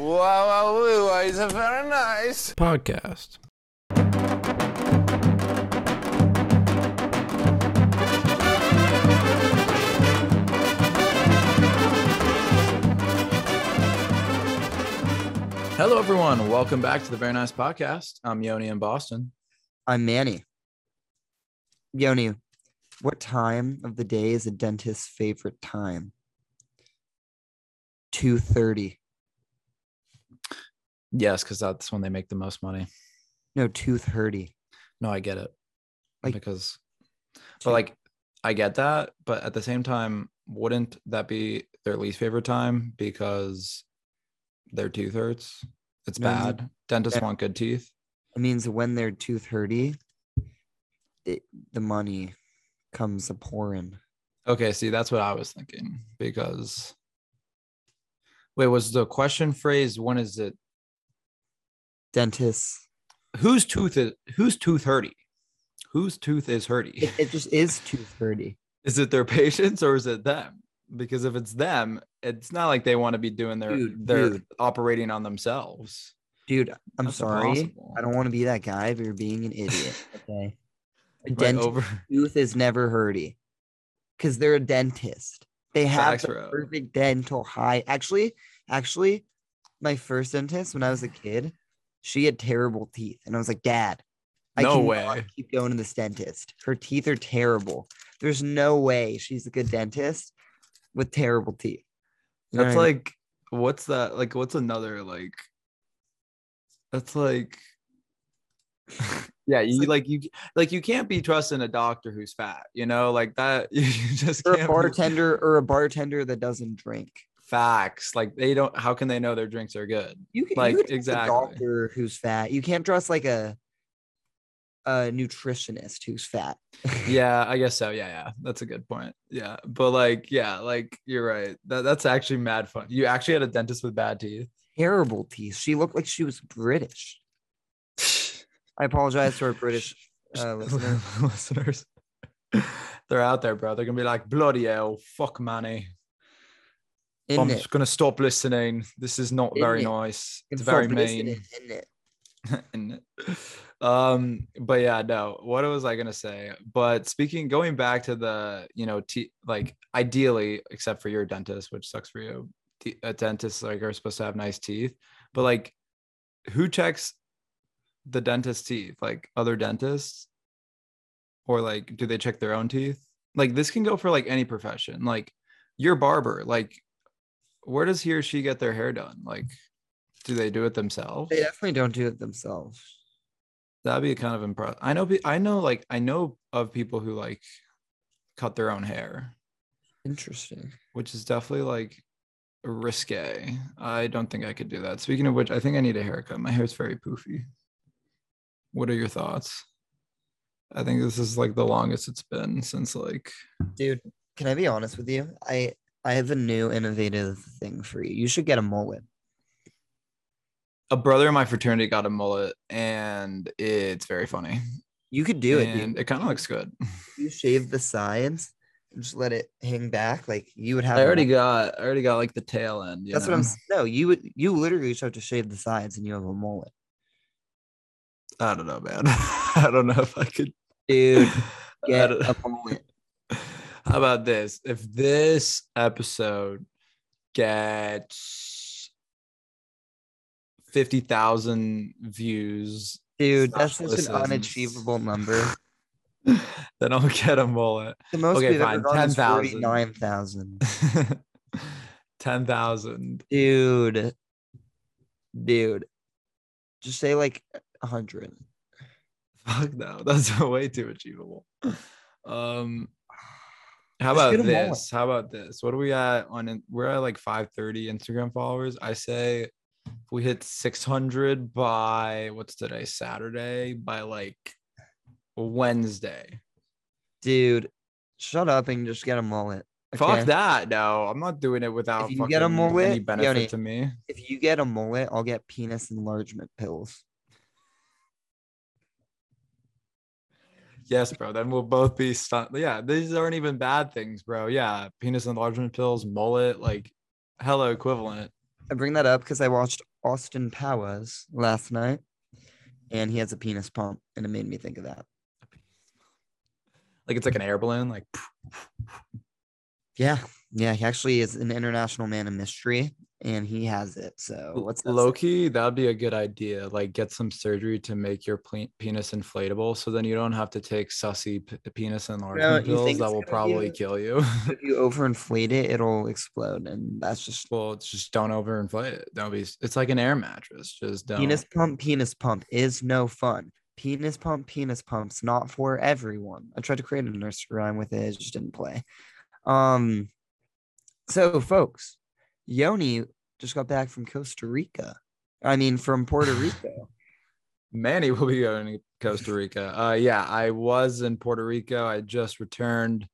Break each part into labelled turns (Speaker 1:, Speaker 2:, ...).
Speaker 1: Wow, wow, wow, it's a very nice.
Speaker 2: podcast. Hello, everyone. Welcome back to the Very Nice Podcast. I'm Yoni in Boston.
Speaker 3: I'm Manny. Yoni, what time of the day is a dentist's favorite time? 2.30.
Speaker 2: Yes, because that's when they make the most money.
Speaker 3: No, 2.30.
Speaker 2: No, I get it.
Speaker 3: Like-
Speaker 2: because, but like, I get that. But at the same time, wouldn't that be their least favorite time because their tooth hurts? It's bad. Dentists
Speaker 3: Yeah.
Speaker 2: want good teeth.
Speaker 3: It means when they're 2.30, it, the money comes a pouring.
Speaker 2: Okay, see, that's what I was thinking because. Wait, was the question phrased? When is it?
Speaker 3: Dentists,
Speaker 2: Whose tooth is whose tooth hurty? Whose tooth is hurty?
Speaker 3: it, it just is 2.30.
Speaker 2: is it their patients or is it them? Because if it's them, it's not like they want to be doing their
Speaker 3: Dude,
Speaker 2: they're
Speaker 3: dude.
Speaker 2: operating on themselves.
Speaker 3: Dude, I'm
Speaker 2: That's
Speaker 3: sorry.
Speaker 2: impossible.
Speaker 3: I don't want to be that guy, but you're being an idiot. Okay. A dentist
Speaker 2: over
Speaker 3: tooth is never hurty because they're a dentist. They have
Speaker 2: Facts,
Speaker 3: the perfect dental high. Actually, actually, my first dentist when I was a kid, she had terrible teeth, and I was like, Dad, I
Speaker 2: No way.
Speaker 3: keep going to this dentist. Her teeth are terrible. There's no way she's a good dentist with terrible teeth. You
Speaker 2: That's
Speaker 3: what I mean?
Speaker 2: like what's that? Like what's another like that's like yeah, you like you like you can't be trusting a doctor who's fat, you know, like that you just
Speaker 3: or
Speaker 2: can't
Speaker 3: a
Speaker 2: be-
Speaker 3: bartender or a bartender that doesn't drink.
Speaker 2: Facts. Like they don't how can they know their drinks are good?
Speaker 3: You can
Speaker 2: Like,
Speaker 3: you
Speaker 2: exactly.
Speaker 3: a doctor who's fat. You can't trust like a a nutritionist who's fat.
Speaker 2: Yeah, I guess so. Yeah, yeah. That's a good point. Yeah. But like, yeah, like you're right. That that's actually mad fun. You actually had a dentist with bad teeth.
Speaker 3: Terrible teeth. She looked like she was British. I apologize to our British uh, listeners.
Speaker 2: listeners. They're out there, bro. They're gonna be like, bloody hell, fuck money. I'm
Speaker 3: it?
Speaker 2: just gonna stop listening. This is not
Speaker 3: Isn't
Speaker 2: very
Speaker 3: it?
Speaker 2: nice. It's very mean.
Speaker 3: Isn't it?
Speaker 2: Isn't it? um, but yeah, no. What was I gonna say? But speaking, going back to the, you know, t- like ideally, except for your dentist, which sucks for you, the, a dentist like are supposed to have nice teeth. But like, who checks the dentist's teeth? Like other dentists, or like, do they check their own teeth? Like this can go for like any profession. Like your barber, like, where does he or she get their hair done? Like, do they do it themselves?
Speaker 3: They definitely don't do it themselves.
Speaker 2: That'd be kind of impressive. I know, I know, like, I know of people who like cut their own hair,
Speaker 3: Interesting.
Speaker 2: which is definitely like risque. I don't think I could do that. Speaking of which, I think I need a haircut. My hair's very poofy. What are your thoughts? I think this is like the longest it's been since like
Speaker 3: Dude, can I be honest with you? I I have a new innovative thing for you. You should get a mullet.
Speaker 2: a brother in my fraternity got a mullet, and it's very funny.
Speaker 3: You could do it,
Speaker 2: and it kind of looks good.
Speaker 3: You shave the sides and just let it hang back. Like you would have
Speaker 2: I already got, I already got like the tail end. you
Speaker 3: That's what I'm.
Speaker 2: know?
Speaker 3: No, you would. You literally just have to shave the sides, and you have a mullet,
Speaker 2: I don't know, man. I don't know if I could
Speaker 3: dude. Get a mullet.
Speaker 2: How about this? If this episode gets 50,000 views,
Speaker 3: Dude, that's such an unachievable number.
Speaker 2: then I'll get a mullet.
Speaker 3: The most
Speaker 2: Okay,
Speaker 3: we've
Speaker 2: fine,
Speaker 3: is
Speaker 2: 10,000.
Speaker 3: forty-nine thousand.
Speaker 2: 10,000.
Speaker 3: Dude, dude, just say like a hundred.
Speaker 2: Fuck no, that's way too achievable. Um, how about
Speaker 3: get a mullet.
Speaker 2: this? How about this? What are we at on? We're at like 530 Instagram followers. I say if we hit 600 by what's today? Saturday by like Wednesday.
Speaker 3: Dude, shut up and just get a mullet.
Speaker 2: Fuck
Speaker 3: okay?
Speaker 2: that. No, I'm not doing it without
Speaker 3: If you get a mullet,
Speaker 2: any benefit
Speaker 3: Yoni.
Speaker 2: to me.
Speaker 3: If you get a mullet, I'll get penis enlargement pills.
Speaker 2: Yes, bro. Then we'll both be stunned. Yeah, these aren't even bad things, bro. Yeah, penis enlargement pills, mullet, like hello equivalent.
Speaker 3: I bring that up because I watched Austin Powers last night, and he has a penis pump, and it made me think of that.
Speaker 2: Like it's like an air balloon. Like
Speaker 3: Yeah, yeah, he actually is an international man of mystery, and he has it. So what's that
Speaker 2: low key, that'd be a good idea. Like get some surgery to make your ple- penis inflatable, so then you don't have to take sussy p- penis enlargement
Speaker 3: you
Speaker 2: pills that will probably kill you.
Speaker 3: If you overinflate it, it'll explode, and that's just
Speaker 2: well, it's just don't overinflate it. Don't be. It's like an air mattress. Just don't.
Speaker 3: penis pump. Penis pump is no fun. Penis pump. Penis pumps not for everyone. I tried to create a nursery rhyme with it, it just didn't play. Um, so folks, Yoni just got back from Costa Rica. I mean, from Puerto Rico.
Speaker 2: Manny will be going to Costa Rica. Uh, yeah, I was in Puerto Rico. I just returned,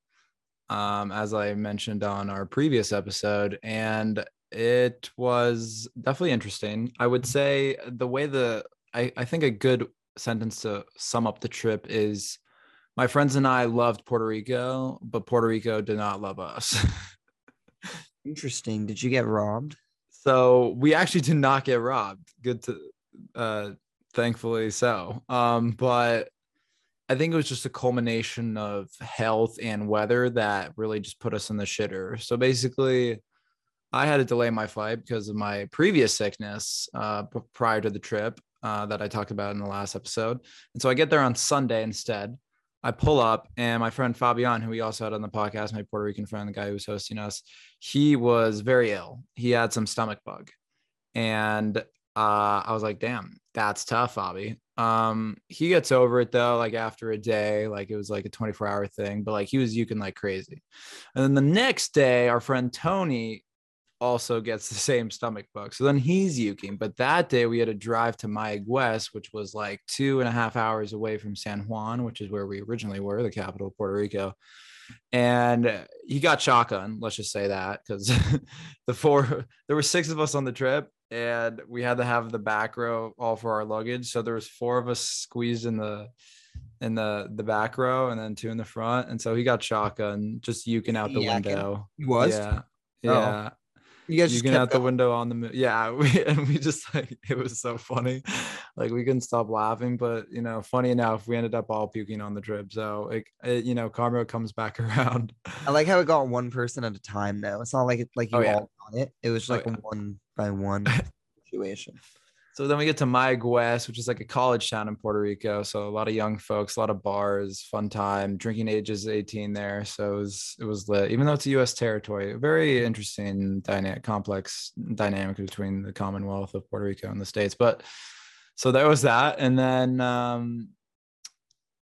Speaker 2: um, as I mentioned on our previous episode, and it was definitely interesting. I would say the way the I, I think a good sentence to sum up the trip is my friends and I loved Puerto Rico, but Puerto Rico did not love us.
Speaker 3: Interesting. Did you get robbed?
Speaker 2: So we actually did not get robbed. Good to uh thankfully so. Um, but I think it was just a culmination of health and weather that really just put us in the shitter. So basically, I had to delay my flight because of my previous sickness uh, prior to the trip uh, that I talked about in the last episode. And so I get there on Sunday instead. I pull up, and my friend Fabian, who we also had on the podcast, my Puerto Rican friend, the guy who was hosting us, he was very ill. He had some stomach bug. And uh, I was like, damn, that's tough, Bobby. Um, he gets over it though, like after a day, like it was like a 24 hour thing, but like he was yuking like crazy. And then the next day, our friend Tony also gets the same stomach bug. So then he's yuking. But that day we had to drive to Mayaguez, which was like two and a half hours away from San Juan, which is where we originally were, the capital of Puerto Rico. And he got shotgun, let's just say that, because the four there were six of us on the trip and we had to have the back row all for our luggage. So there was four of us squeezed in the in the the back row and then two in the front. And so he got shotgun, just yuking out the
Speaker 3: Yakking?
Speaker 2: window.
Speaker 3: He was.
Speaker 2: Yeah.
Speaker 3: Oh. You guys
Speaker 2: You
Speaker 3: just
Speaker 2: can
Speaker 3: kept
Speaker 2: out the window on the yeah we, and we just like it was so funny like we couldn't stop laughing but you know funny enough we ended up all puking on the trip so it, it you know karma comes back around
Speaker 3: I like how it got one person at a time though. It's not like it like you
Speaker 2: Oh, yeah.
Speaker 3: all got it. It was just
Speaker 2: Oh,
Speaker 3: like
Speaker 2: yeah.
Speaker 3: one by one situation.
Speaker 2: So then we get to Mayaguez which is like a college town in Puerto Rico so a lot of young folks a lot of bars fun time drinking age is 18 there so it was it was lit even though it's a US territory very interesting dynamic complex dynamic between the Commonwealth of Puerto Rico and the states but so there was that and then um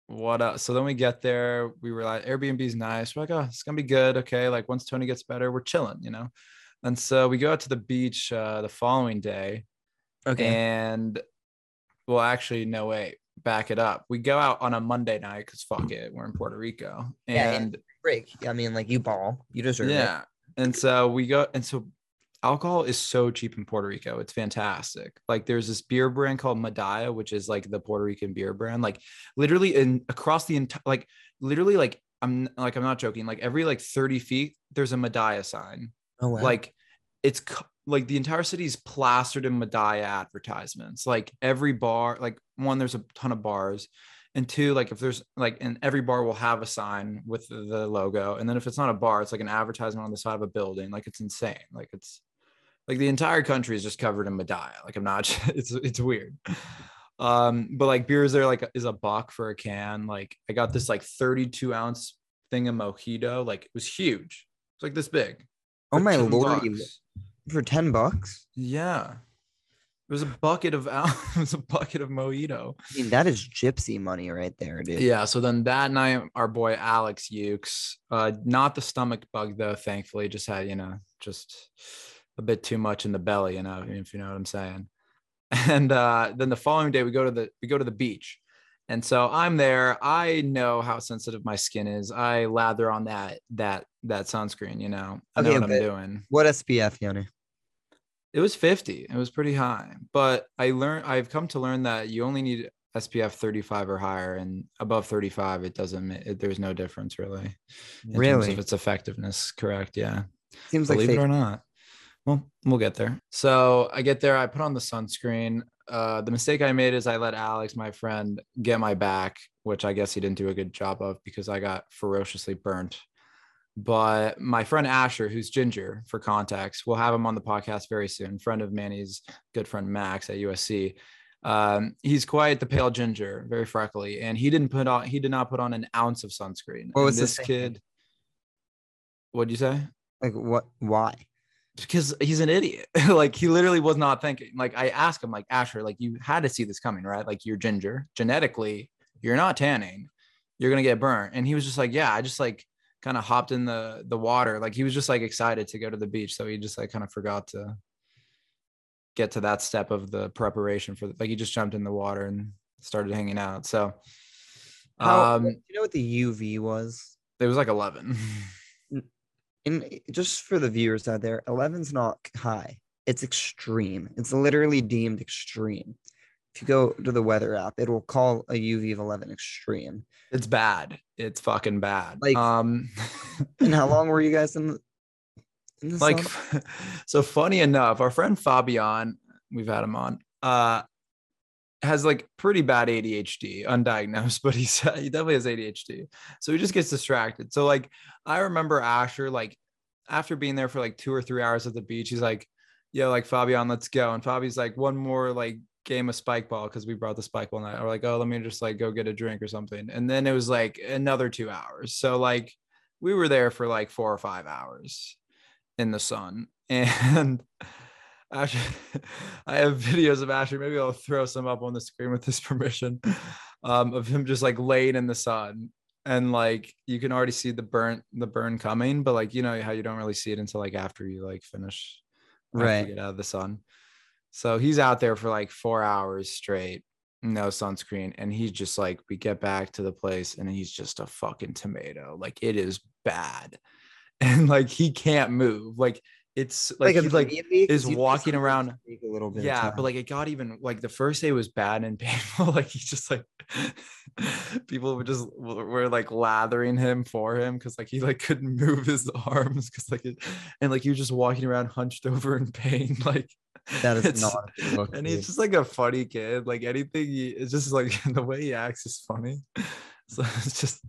Speaker 2: what else? So then we get there, we were like, Airbnb's nice. We're like, oh, it's gonna be good. Okay. Like once Tony gets better, we're chilling, you know? And so we go out to the beach uh, the following day.
Speaker 3: Okay.
Speaker 2: And well, actually, no way. Back it up. We go out on a Monday night because fuck it, we're in Puerto Rico.
Speaker 3: Yeah, yeah.
Speaker 2: And
Speaker 3: break. I mean, like you ball, you deserve
Speaker 2: yeah.
Speaker 3: it. Yeah.
Speaker 2: And so we go, and so alcohol is so cheap in Puerto Rico. It's fantastic. Like there's this beer brand called Medalla, which is like the Puerto Rican beer brand. Like literally in across the entire, like literally like I'm like I'm not joking. Like every like 30 feet, there's a Medalla sign.
Speaker 3: Oh wow.
Speaker 2: Like it's like the entire city is plastered in Medalla advertisements. Like every bar, like one, there's a ton of bars. And two, like if there's like, and every bar will have a sign with the, logo. And then if it's not a bar, it's like an advertisement on the side of a building. Like it's insane. Like it's like the entire country is just covered in Medalla. Like I'm not, it's it's weird. Um, but like beers there like is a buck for a can. Like I got this like 32 ounce thing of mojito. Like it was huge. It's like this big.
Speaker 3: oh my
Speaker 2: 10
Speaker 3: lord,
Speaker 2: bucks.
Speaker 3: For ten bucks.
Speaker 2: Yeah. It was a bucket of al- it was a bucket of mojito.
Speaker 3: I mean, that is gypsy money right there, dude.
Speaker 2: Yeah. So then that night, our boy Alex Ukes, uh, not the stomach bug though, thankfully, just had, you know, just a bit too much in the belly, you know, if you know what I'm saying. And uh, then the following day we go to the we go to the beach. And so I'm there. I know how sensitive my skin is. I lather on that that that sunscreen, you know. I know what I'm doing.
Speaker 3: What SPF, Yoni?
Speaker 2: It was 50. It was pretty high. But I learned I've come to learn that you only need SPF 35 or higher and above 35 it doesn't it, there's no difference really. In terms
Speaker 3: Really?
Speaker 2: of its effectiveness, correct? Yeah.
Speaker 3: Seems like
Speaker 2: Believe it or not. Well, we'll get there. So I get there, I put on the sunscreen. Uh, the mistake I made is I let Alex, my friend, get my back, which I guess he didn't do a good job of because I got ferociously burnt. But my friend Asher, who's ginger for context, we'll have him on the podcast very soon. Friend of Manny's good friend Max at USC. Um, he's quite the pale ginger, very freckly, and he didn't put on he did not put on an ounce of sunscreen.
Speaker 3: What was
Speaker 2: And this kid? What'd you say?
Speaker 3: Like what? Why?
Speaker 2: because he's an idiot. like he literally was not thinking. Like I asked him, like Asher, like you had to see this coming, right? Like you're ginger, genetically, you're not tanning, you're gonna get burnt. And he was just like, yeah, I just like kind of hopped in the the water. Like he was just like excited to go to the beach, so he just like kind of forgot to get to that step of the preparation for the, like he just jumped in the water and started hanging out. So
Speaker 3: How,
Speaker 2: um
Speaker 3: you know what the UV was?
Speaker 2: it was like 11.
Speaker 3: And just for the viewers out there, 11's not high. It's extreme. It's literally deemed extreme. If you go to the weather app, it will call a UV of 11 extreme.
Speaker 2: it's bad. It's fucking bad.
Speaker 3: Like-
Speaker 2: um
Speaker 3: And how long were you guys in the, in the
Speaker 2: like
Speaker 3: sun?
Speaker 2: so funny enough our friend fabian we've had him on uh has like pretty bad adhd undiagnosed but he's he definitely has adhd so he just gets distracted so like i remember asher like after being there for like two or three hours at the beach he's like yo like fabian let's go and fabi's like one more like game of spike ball because we brought the spike ball night or like oh let me just like go get a drink or something and then it was like another two hours so like we were there for like four or five hours in the sun. And Asher, I have videos of Asher. Maybe I'll throw some up on the screen with his permission um, of him just like laying in the sun. And like you can already see the burn, the burn coming, but like you know how you don't really see it until like after you like finish,
Speaker 3: Right.
Speaker 2: get out of the sun. So he's out there for like four hours straight, no sunscreen, and he's just like, we get back to the place, and he's just a fucking tomato. Like it is bad, and like he can't move. Like it's like, he's like is walking around-
Speaker 3: a little bit.
Speaker 2: yeah, but like it got even like the first day was bad and painful. like he's just like people were just were like lathering him for him because like he like couldn't move his arms because like it and like he was just walking around hunched over in pain. Like
Speaker 3: that is not.
Speaker 2: and he's just like a funny kid. Like anything, he, it's just like the way he acts is funny. So it's just,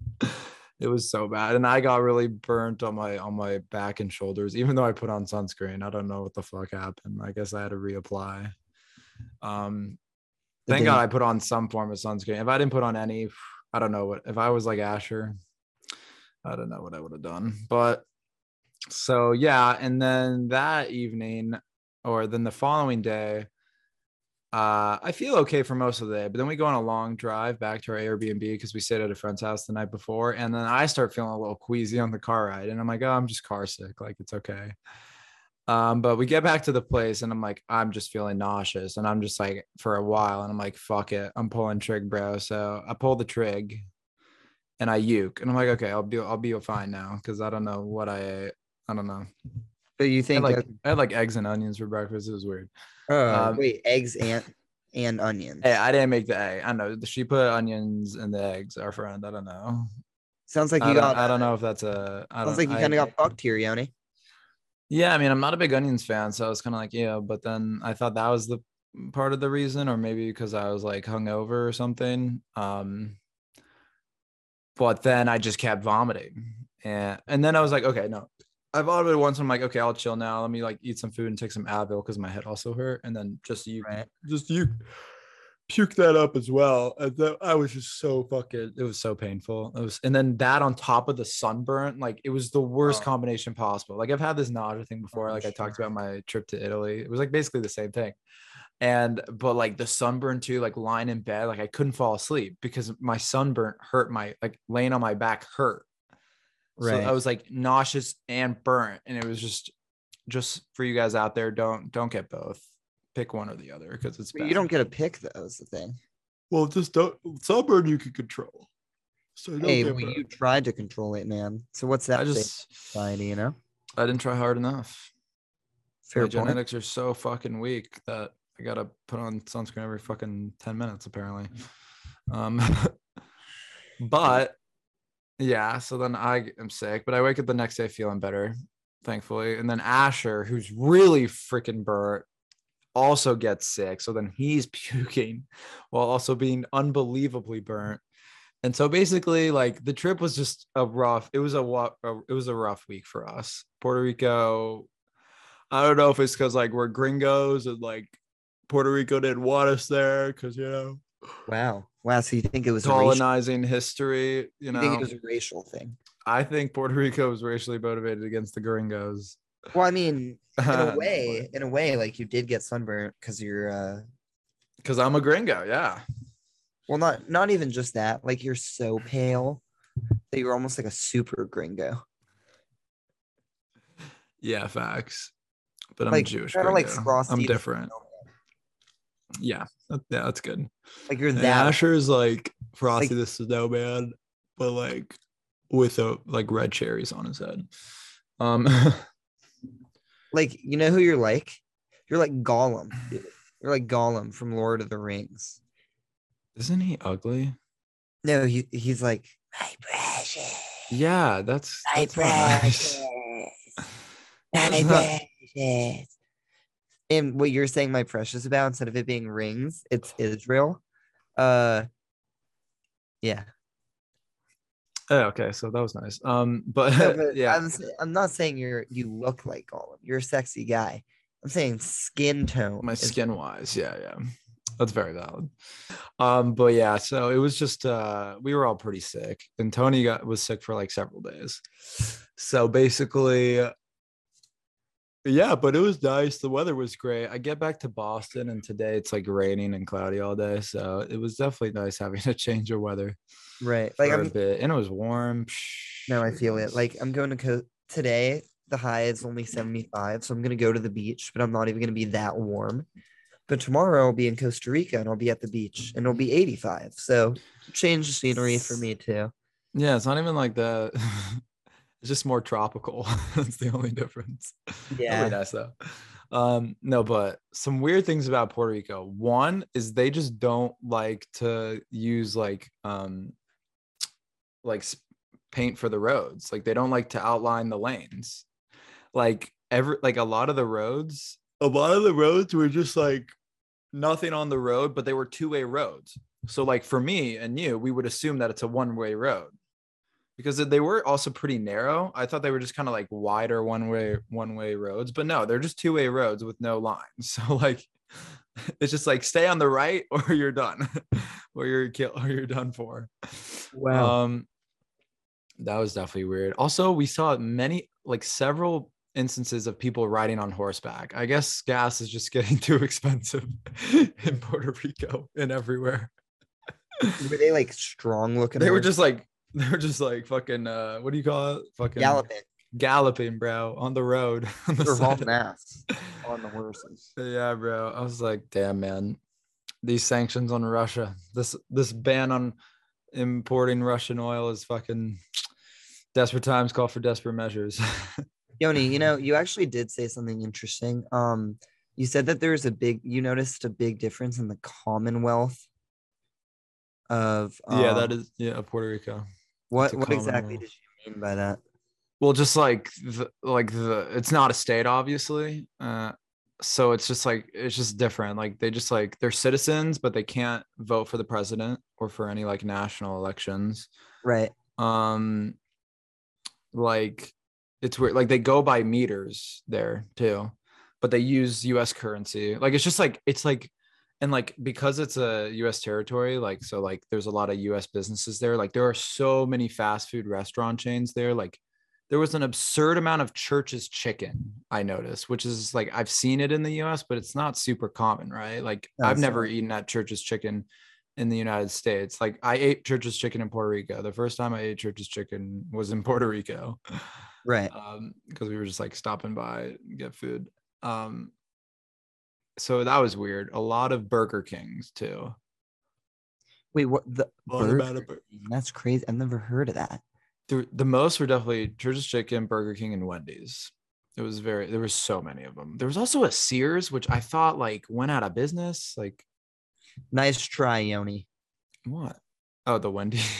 Speaker 2: it was so bad, and I got really burnt on my on my back and shoulders. Even though I put on sunscreen, I don't know what the fuck happened. I guess I had to reapply. Um, thank God I put on some form of sunscreen. If I didn't put on any, I don't know what. If I was like Asher, I don't know what I would have done. But so yeah, and then that evening, or then the following day, uh, I feel okay for most of the day. But then we go on a long drive back to our Airbnb because we stayed at a friend's house the night before, and then I start feeling a little queasy on the car ride, and I'm like, oh, I'm just car sick, like it's okay. Um, but we get back to the place and I'm like, I'm just feeling nauseous. And I'm just like, for a while, and I'm like, fuck it. I'm pulling trig, bro. So I pull the trig and I uke. And I'm like, okay, I'll be I'll be fine now. Cause I don't know what I. I don't know.
Speaker 3: But you
Speaker 2: I
Speaker 3: think
Speaker 2: had like I had like eggs and onions for breakfast. It was weird.
Speaker 3: uh,
Speaker 2: um,
Speaker 3: wait, eggs and and onions.
Speaker 2: Hey, I didn't make the egg. I know she put onions in the eggs, our friend. I don't know.
Speaker 3: Sounds like
Speaker 2: I
Speaker 3: you
Speaker 2: don't,
Speaker 3: got.
Speaker 2: I don't know if that's a I
Speaker 3: Sounds
Speaker 2: don't
Speaker 3: like you kind of got fucked here, Yoni.
Speaker 2: Yeah, I mean, I'm not a big onions fan, so I was kind of like, yeah, but then I thought that was the part of the reason, or maybe because I was like hungover or something. Um, but then I just kept vomiting, and and then I was like, okay, no, I vomited once. I'm like, okay, I'll chill now. Let me like eat some food and take some Advil because my head also hurt, and then just you,
Speaker 3: Right.
Speaker 2: just you puke that up as well. I was just so fucking, it was so painful. It was, and then that on top of the sunburn, like it was the worst
Speaker 3: Oh.
Speaker 2: combination possible. Like I've had this nausea thing oh, before,
Speaker 3: Oh,
Speaker 2: like I talked about my trip to Italy. It was like basically the same thing. And but like the sunburn too, like lying in bed, like I couldn't fall asleep because my sunburn hurt my like laying on my back hurt. So
Speaker 3: Right.
Speaker 2: I was like nauseous and burnt, and it was just just for you guys out there, don't don't get both. Pick one or the other because it's bad.
Speaker 3: you don't get a pick though. Is the thing.
Speaker 2: Well, just don't sunburn you can control. So don't
Speaker 3: Hey, well, you tried to control it, man. So what's that?
Speaker 2: I just
Speaker 3: society, you know.
Speaker 2: I didn't try hard enough.
Speaker 3: Fair
Speaker 2: My
Speaker 3: point.
Speaker 2: genetics are so fucking weak that I gotta put on sunscreen every fucking 10 minutes, apparently. Um but yeah, so then I am sick, but I wake up the next day feeling better. thankfully. And then Asher, who's really freaking burnt, also gets sick. So then he's puking while also being unbelievably burnt. And so basically, like the trip was just a rough. It was a? It was a rough week for us. Puerto Rico. I don't know if it's because like we're gringos and like Puerto Rico didn't want us there because you know
Speaker 3: Wow. Wow. So you think it was a racial,
Speaker 2: colonizing history. You
Speaker 3: you
Speaker 2: know,
Speaker 3: think it was a racial thing?
Speaker 2: I think Puerto Rico was racially motivated against the gringos.
Speaker 3: Well, I mean, in a way, in a way, like you did get sunburnt because you're uh
Speaker 2: because I'm a gringo. Yeah.
Speaker 3: well not not even just that, like you're so pale that you're almost like a super gringo.
Speaker 2: Yeah, facts. But I'm
Speaker 3: Like,
Speaker 2: Jewish.
Speaker 3: kinda like
Speaker 2: I'm different. Yeah, that- yeah, that's good.
Speaker 3: Like you're
Speaker 2: And
Speaker 3: that
Speaker 2: Asher's like Frosty
Speaker 3: Like-
Speaker 2: the Snowman, but like with a like red cherries on his head. Um,
Speaker 3: like you know who you're like? You're like Gollum. dude. You're like Gollum from Lord of the Rings.
Speaker 2: isn't he ugly?
Speaker 3: No, he he's like my precious,
Speaker 2: Yeah, that's
Speaker 3: my
Speaker 2: that's not nice.
Speaker 3: precious, my
Speaker 2: That's not-
Speaker 3: precious. And what you're saying, my precious, about instead of it being rings, it's Israel. Uh, yeah.
Speaker 2: Oh, okay, so that was nice. Um, but,
Speaker 3: No, but
Speaker 2: yeah,
Speaker 3: I'm, I'm not saying you're you look like Gollum. You're a sexy guy. I'm saying skin tone.
Speaker 2: my skin wise, yeah, yeah, that's very valid. Um, but yeah, so it was just uh, we were all pretty sick, and Tony got was sick for like several days. So basically, yeah, but it was nice. The weather was great. I get back to Boston, and today it's like raining and cloudy all day, so it was definitely nice having a change of weather
Speaker 3: right. Like
Speaker 2: for a
Speaker 3: I'm
Speaker 2: bit, and it was warm.
Speaker 3: no, I feel it. Like I'm going to co- today. The high is only 75, so I'm gonna go to the beach, but I'm not even gonna be that warm. But tomorrow I'll be in Costa Rica and I'll be at the beach and it'll be 85. So change the scenery for me too.
Speaker 2: yeah, it's not even like that. it's just more tropical. That's the only difference.
Speaker 3: Yeah.
Speaker 2: Nice though. Um, no, but some weird things about Puerto Rico. One is they just don't like to use like um like paint for the roads. Like they don't like to outline the lanes. Like every like a lot of the roads, a lot of the roads were just like nothing on the road, but they were two-way roads. So like for me and you, we would assume that it's a one-way road because they were also pretty narrow. I thought they were just kind of like wider one way one way roads, but no, they're just two way roads with no lines. So like it's just like stay on the right or you're done, or you're kill or you're done for. Um, that was definitely weird. Also, we saw many like several instances of people riding on horseback. I guess gas is just getting too expensive in Puerto Rico and everywhere.
Speaker 3: Were they like strong looking?
Speaker 2: They were just like they were just like fucking uh what do you call it? Fucking
Speaker 3: galloping.
Speaker 2: galloping, bro, on the road. on the
Speaker 3: They're hauling ass on the horses.
Speaker 2: yeah, bro. I was like, damn, man. These sanctions on Russia, this this ban on importing Russian oil is fucking desperate times call for desperate measures.
Speaker 3: Yoni, you know, you actually did say something interesting. Um, you said that there's a big, you noticed a big difference in the Commonwealth of.
Speaker 2: yeah, that is,
Speaker 3: um,
Speaker 2: is yeah, Puerto Rico.
Speaker 3: What what exactly did you mean by that?
Speaker 2: Well, just like the, like the it's not a state, obviously. Uh, so it's just like it's just different. Like they just like they're citizens, but they can't vote for the president or for any like national elections.
Speaker 3: Right.
Speaker 2: Um, like it's weird. Like they go by meters there too, but they use U.S. currency. Like it's just like it's like and like because it's a US territory, like so like there's a lot of US businesses there. Like there are so many fast food restaurant chains there. Like there was an absurd amount of church's chicken I noticed, which is like I've seen it in the US, but it's not super common, right? Like I've never
Speaker 3: right.
Speaker 2: eaten at church's chicken in the United States. Like I ate church's chicken in Puerto Rico. The first time I ate church's chicken was in Puerto Rico
Speaker 3: Right.
Speaker 2: um because we were just like stopping by and get food um so that was weird a lot of burger kings too
Speaker 3: Wait, what the
Speaker 2: A lot about
Speaker 3: Burger
Speaker 2: it.
Speaker 3: That's crazy. I've never heard of that.
Speaker 2: the, the most were definitely church's chicken burger king and wendy's it was very there were so many of them there was also a sears which i thought like went out of business like
Speaker 3: Nice try, Yoni.
Speaker 2: what oh the wendy's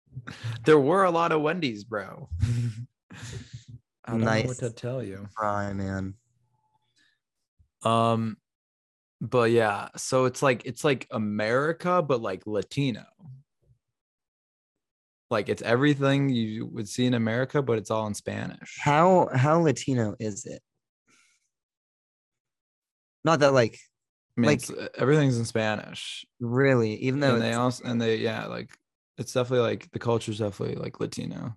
Speaker 2: there were a lot of wendy's bro I don't know
Speaker 3: Nice.
Speaker 2: what to tell you.
Speaker 3: Fry, man.
Speaker 2: Um, but yeah, so it's like it's like America, but like Latino. Like it's everything you would see in America, but it's all in Spanish.
Speaker 3: How how Latino is it? Not that like
Speaker 2: I mean,
Speaker 3: like-
Speaker 2: uh, everything's in Spanish.
Speaker 3: really, even though
Speaker 2: and they also and they yeah, like it's definitely like the culture's definitely like Latino.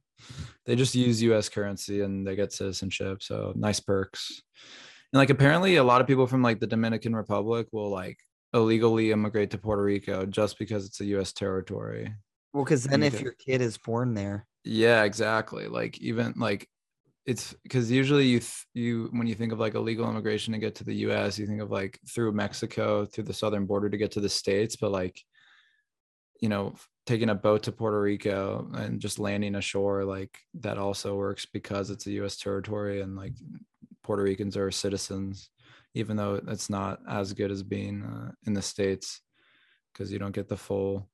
Speaker 2: They just use U.S. currency and they get citizenship, so nice perks. And like apparently, a lot of people from like the Dominican Republic will like illegally immigrate to Puerto Rico just because it's a U.S. territory.
Speaker 3: well, because then if your kid is born there,
Speaker 2: Yeah, exactly. Like even like it's because usually you th- you when you think of like illegal immigration to get to the U.S., you think of like through Mexico through the southern border to get to the states, but like you know taking a boat to Puerto Rico and just landing ashore like that also works because it's a U.S. territory and like Puerto Ricans are citizens, even though it's not as good as being uh, in the states because you don't get the full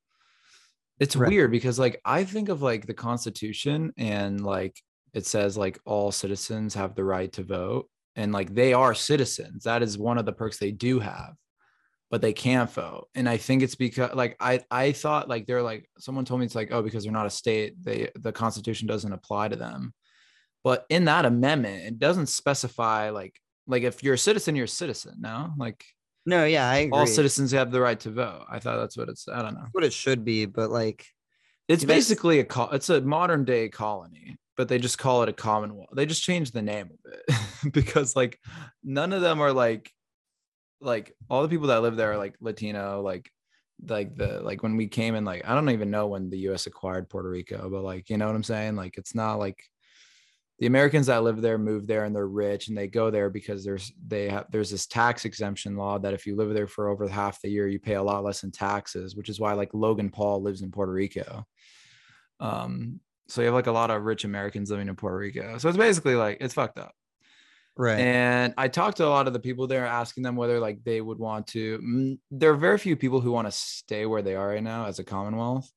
Speaker 2: it's
Speaker 3: Right.
Speaker 2: weird because like i think of like the constitution and like it says like all citizens have the right to vote and like they are citizens. That is one of the perks they do have but they can't vote. And i think it's because like i i thought like they're like someone told me it's like oh because they're not a state they the constitution doesn't apply to them but in that amendment it doesn't specify like like if you're a citizen you're a citizen no like
Speaker 3: no, yeah, I agree.
Speaker 2: all citizens have the right to vote i thought that's what it's i don't know
Speaker 3: That's what it should be, but like
Speaker 2: it's basically a col- it's a modern day colony, but they just call it a commonwealth. They just changed the name of it because like none of them are like like all the people that live there are like Latino, like like the like when we came in, like I don't even know when the US acquired Puerto Rico, but like you know what I'm saying? Like it's not like the Americans that live there move there and they're rich and they go there because there's they have there's this tax exemption law that if you live there for over half the year you pay a lot less in taxes, which is why like Logan Paul lives in Puerto Rico. Um, so you have like a lot of rich Americans living in Puerto Rico. So it's basically like it's fucked up.
Speaker 3: right.
Speaker 2: And I talked to a lot of the people there, asking them whether like they would want to. mm, There are very few people who want to stay where they are right now as a Commonwealth,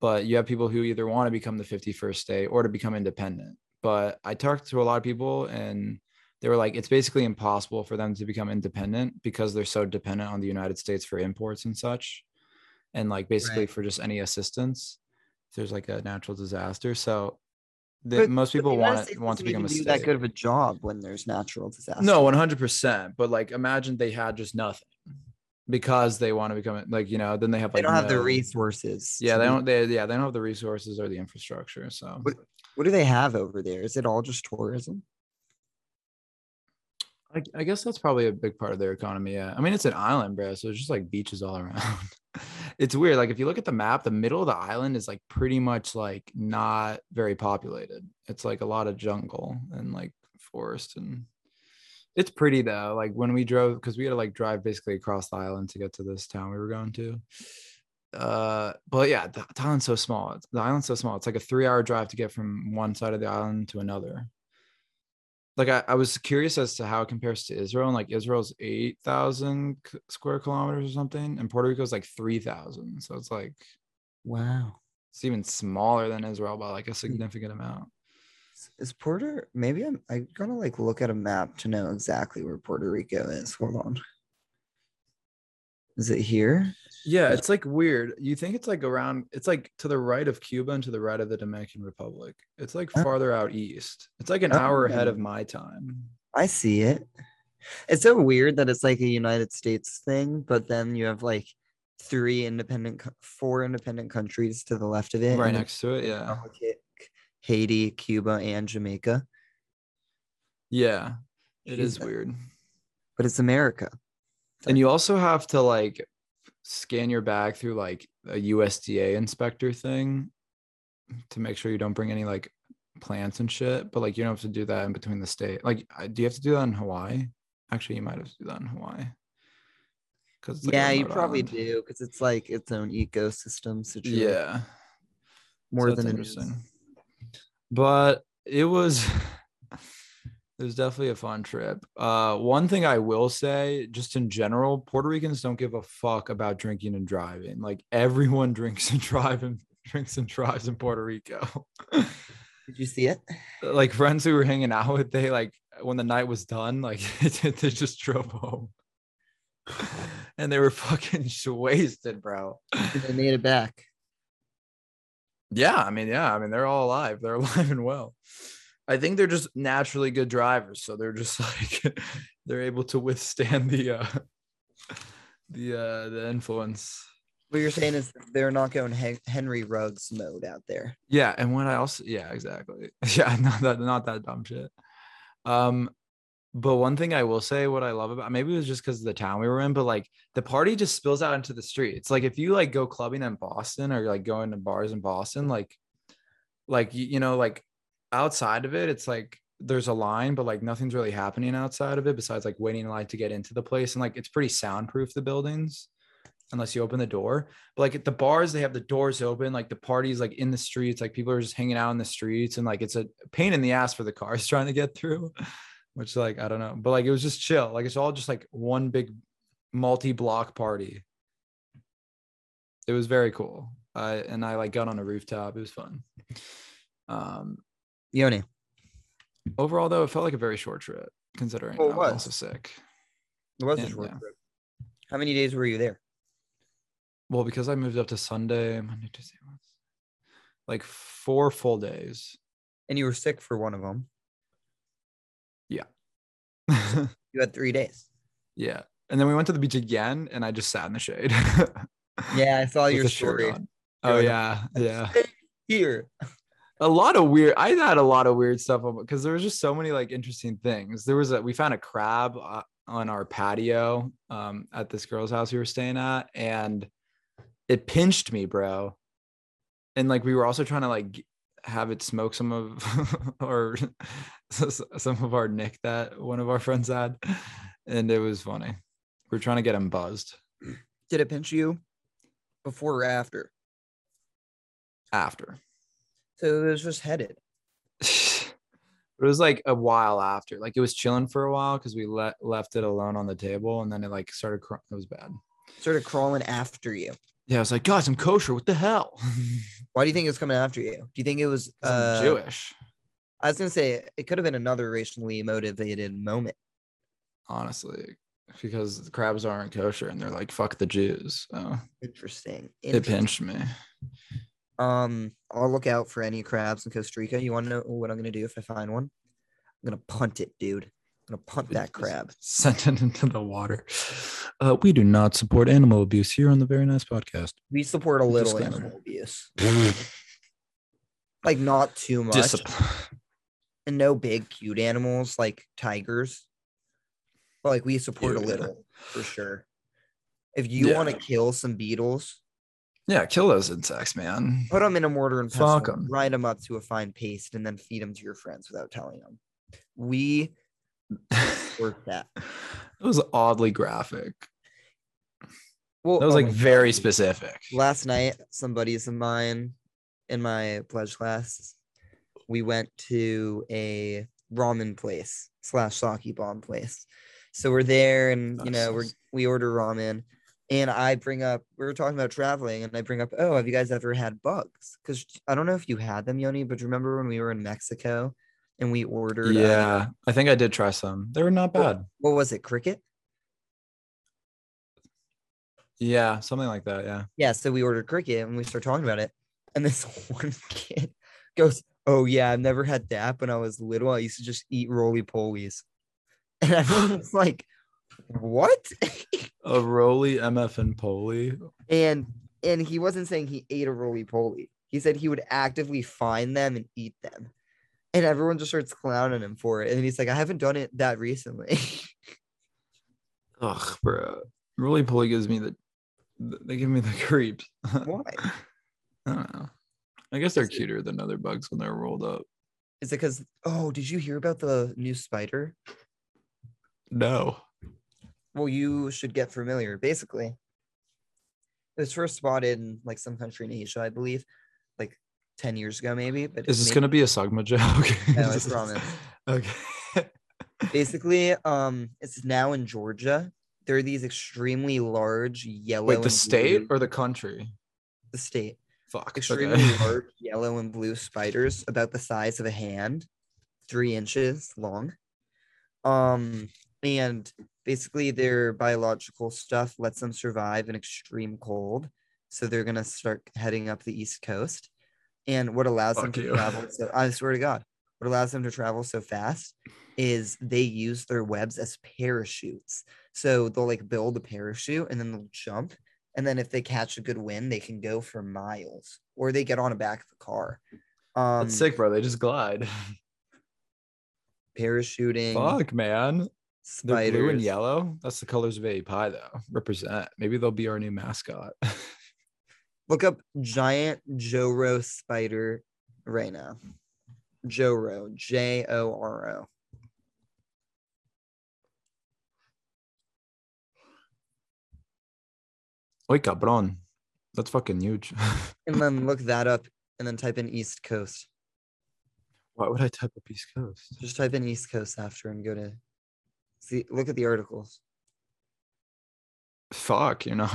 Speaker 2: but you have people who either want to become the 51st state or to become independent. But I talked to a lot of people, and they were like, it's basically impossible for them to become independent because they're so dependent on the United States for imports and such, and like basically
Speaker 3: Right.
Speaker 2: for just any assistance if there's like a natural disaster. So. The, most people want want to become a
Speaker 3: do
Speaker 2: state.
Speaker 3: that good of a job when there's natural disaster.
Speaker 2: No, one hundred percent. But like, imagine they had just nothing because they want to become. Like, you know, then they have like they
Speaker 3: don't have the resources.
Speaker 2: Yeah, they
Speaker 3: do-
Speaker 2: don't. They yeah, they don't have the resources or the infrastructure. So
Speaker 3: But- What do they have over there? Is it all just tourism?
Speaker 2: I, I guess that's probably a big part of their economy. Yeah, I mean, it's an island, bro. So it's just like beaches all around. it's weird. Like if you look at the map, the middle of the island is like pretty much like not very populated. It's like a lot of jungle and like forest and. It's pretty though. Like when we drove, because we had to like drive basically across the island to get to this town we were going to. Uh, but yeah, the, the island's so small. It's- The island's so small. It's like a three-hour drive to get from one side of the island to another. Like I, I was curious as to how it compares to Israel, and like Israel's eight thousand square kilometers or something, and Puerto Rico's like three thousand. So it's like
Speaker 3: Wow.
Speaker 2: it's even smaller than Israel by like a significant amount.
Speaker 3: Is- Is Puerto maybe I'm I gotta like look at a map to know exactly where Puerto Rico is. Hold on. Is it here?
Speaker 2: Yeah, it's like weird. You think it's like around, it's like to the right of Cuba and to the right of the Dominican Republic. It's like
Speaker 3: Oh.
Speaker 2: farther out east. It's like an oh. hour ahead of
Speaker 3: Oh.
Speaker 2: my time.
Speaker 3: I see it. It's so weird that it's like a United States thing, but then you have like three independent, four independent countries to the left of it.
Speaker 2: Right next to it. Yeah.
Speaker 3: Haiti, Cuba, and Jamaica.
Speaker 2: Yeah. It is weird.
Speaker 3: But it's America.
Speaker 2: And you also have to like scan your bag through like a USDA inspector thing to make sure you don't bring any like plants and shit. But like you don't have to do that in between the state. Like, do you have to do that in Hawaii? Actually, you might have to do that in Hawaii. Because
Speaker 3: yeah, you probably do because it's like its own ecosystem situation.
Speaker 2: Yeah.
Speaker 3: more
Speaker 2: so
Speaker 3: than
Speaker 2: that's
Speaker 3: it is.
Speaker 2: interesting. But it was it was definitely a fun trip. Uh one thing I will say, just in general, Puerto Ricans don't give a fuck about drinking and driving. Like everyone drinks and drive and drinks and drives in Puerto Rico.
Speaker 3: Did you see it?
Speaker 2: like friends who were hanging out with, they like when the night was done, like they just drove home. and they were fucking wasted, bro.
Speaker 3: They made it back.
Speaker 2: Yeah, I mean, yeah, I mean, they're all alive. They're alive and well. I think they're just naturally good drivers, so they're just like they're able to withstand the uh the uh the influence.
Speaker 3: What you're saying is they're not going Henry Ruggs mode out there.
Speaker 2: Yeah, and what I also yeah, exactly. Yeah, not that not that dumb shit. Um but one thing I will say what I love about maybe it was just because of the town we were in, but like the party just spills out into the street. It's like if you like go clubbing in Boston or like going to bars in Boston, like like you, you know, like outside of it, it's like there's a line, but like nothing's really happening outside of it besides like waiting in line to get into the place. And like it's pretty soundproof, the buildings, unless you open the door. But like at the bars, they have the doors open, like the parties like in the streets, like people are just hanging out in the streets, and like it's a pain in the ass for the cars trying to get through, which like I don't know. But like it was just chill. Like it's all just like one big multi-block party. It was very cool. I and I like got on a rooftop. It was fun. Um
Speaker 3: Yoni.
Speaker 2: overall though it felt like a very short trip considering
Speaker 3: Well, it
Speaker 2: i was
Speaker 3: was.
Speaker 2: also sick
Speaker 3: It was a short
Speaker 2: yeah.
Speaker 3: trip. How many days were you there?
Speaker 2: well because i moved up to sunday monday tuesday Wednesday, like four full days
Speaker 3: And you were sick for one of them.
Speaker 2: yeah
Speaker 3: You had three days.
Speaker 2: yeah and then we went to the beach again and i just sat in the shade
Speaker 3: Yeah, I saw
Speaker 2: with
Speaker 3: your story.
Speaker 2: oh yeah yeah
Speaker 3: Here.
Speaker 2: A lot of weird i had a lot of weird stuff because there was just so many like interesting things. There was a we found a crab uh, on our patio um at this girl's house we were staying at and it pinched me bro. And like we were also trying to like have it smoke some of or some of our nick that one of our friends had and it was funny. We are trying to get him buzzed.
Speaker 3: Did it pinch you before or after?
Speaker 2: after
Speaker 3: So it was just headed.
Speaker 2: it was like a while after like it was chilling for a while because we let left it alone on the table and then it like started cr- it was bad
Speaker 3: Started crawling after you.
Speaker 2: yeah i was like guys i'm kosher what the hell
Speaker 3: Why do you think it's coming after you? Do you think it was uh,
Speaker 2: jewish
Speaker 3: I was gonna say it could have been another racially motivated moment.
Speaker 2: honestly because the crabs aren't kosher and they're like fuck the jews so
Speaker 3: Interesting.
Speaker 2: it pinched me
Speaker 3: Um, I'll look out for any crabs in Costa Rica. You want to know what I'm gonna do if I find one? I'm gonna punt it, dude. I'm gonna punt that crab.
Speaker 2: sent it into the water uh, we do not support animal abuse here on the very nice podcast
Speaker 3: We support a little
Speaker 2: Disclaimer.
Speaker 3: animal abuse, like not too much,
Speaker 2: discipline
Speaker 3: and no big cute animals like tigers. But like we support a
Speaker 2: yeah.
Speaker 3: little for sure. If you want to kill some beetles,
Speaker 2: yeah kill those insects man
Speaker 3: put them in a mortar and pestle,
Speaker 2: Fuck 'em.
Speaker 3: grind them up to a fine paste, and then feed them to your friends without telling them. We work that.
Speaker 2: It was oddly graphic.
Speaker 3: Well,
Speaker 2: That was
Speaker 3: oh
Speaker 2: like
Speaker 3: my
Speaker 2: very
Speaker 3: God.
Speaker 2: specific.
Speaker 3: last night some buddies of mine in my pledge class we went to a ramen place slash sake bomb place so we're there and you know we're
Speaker 2: Nice.
Speaker 3: we order ramen and i bring up we were talking about traveling and i bring up oh have you guys ever had bugs because i don't know if you had them yoni but remember when we were in mexico and we ordered uh,
Speaker 2: Yeah, I think I did try some. They were not bad.
Speaker 3: what was it cricket
Speaker 2: Yeah, something like that. Yeah.
Speaker 3: Yeah, so we ordered cricket and we start talking about it. And this one kid goes, Oh yeah, I've never had that when I was little. I used to just eat roly polies. And everyone was like, What?
Speaker 2: A Roly MF and Poli.
Speaker 3: and and he wasn't saying he ate a roly poly. He said he would actively find them and eat them. And everyone just starts clowning him for it. And he's like, I haven't done it that recently.
Speaker 2: Ugh, bro. Roly Poly gives me the. They give me the creeps.
Speaker 3: Why?
Speaker 2: I don't know. I guess they're cuter than other bugs when they're rolled up.
Speaker 3: Is it because oh, did you hear about the new spider?
Speaker 2: No.
Speaker 3: Well you should get familiar basically it was first spotted in like some country in asia i believe like 10 years ago maybe but
Speaker 2: Is this
Speaker 3: maybe-
Speaker 2: gonna be a Sugma joke?
Speaker 3: No, I promise.
Speaker 2: Okay.
Speaker 3: basically um it's now in georgia there are these extremely large yellow
Speaker 2: Wait, the state
Speaker 3: blue-
Speaker 2: or the country?
Speaker 3: the state
Speaker 2: Fuck.
Speaker 3: extremely
Speaker 2: okay.
Speaker 3: large yellow and blue spiders about the size of a hand, three inches long. Um, and basically their biological stuff lets them survive in extreme cold. So they're gonna start heading up the east coast. And what allows them to
Speaker 2: you.
Speaker 3: travel so I swear to God, what allows them to travel so fast is they use their webs as parachutes. So they'll like build a parachute and then they'll jump. And then if they catch a good wind, they can go for miles or they get on the back of a car. Um
Speaker 2: That's sick, bro. They just glide.
Speaker 3: parachuting,
Speaker 2: Fuck, man. They're blue and yellow. That's the colors of API, though. Represent. Maybe they'll be our new mascot.
Speaker 3: Look up giant Joro spider right now. Joro, J O R O.
Speaker 2: Oy, cabron. That's fucking huge.
Speaker 3: And then look that up and then type in East Coast.
Speaker 2: Why would I type up East Coast?
Speaker 3: Just type in East Coast after and go to see look at the articles.
Speaker 2: Fuck, you know.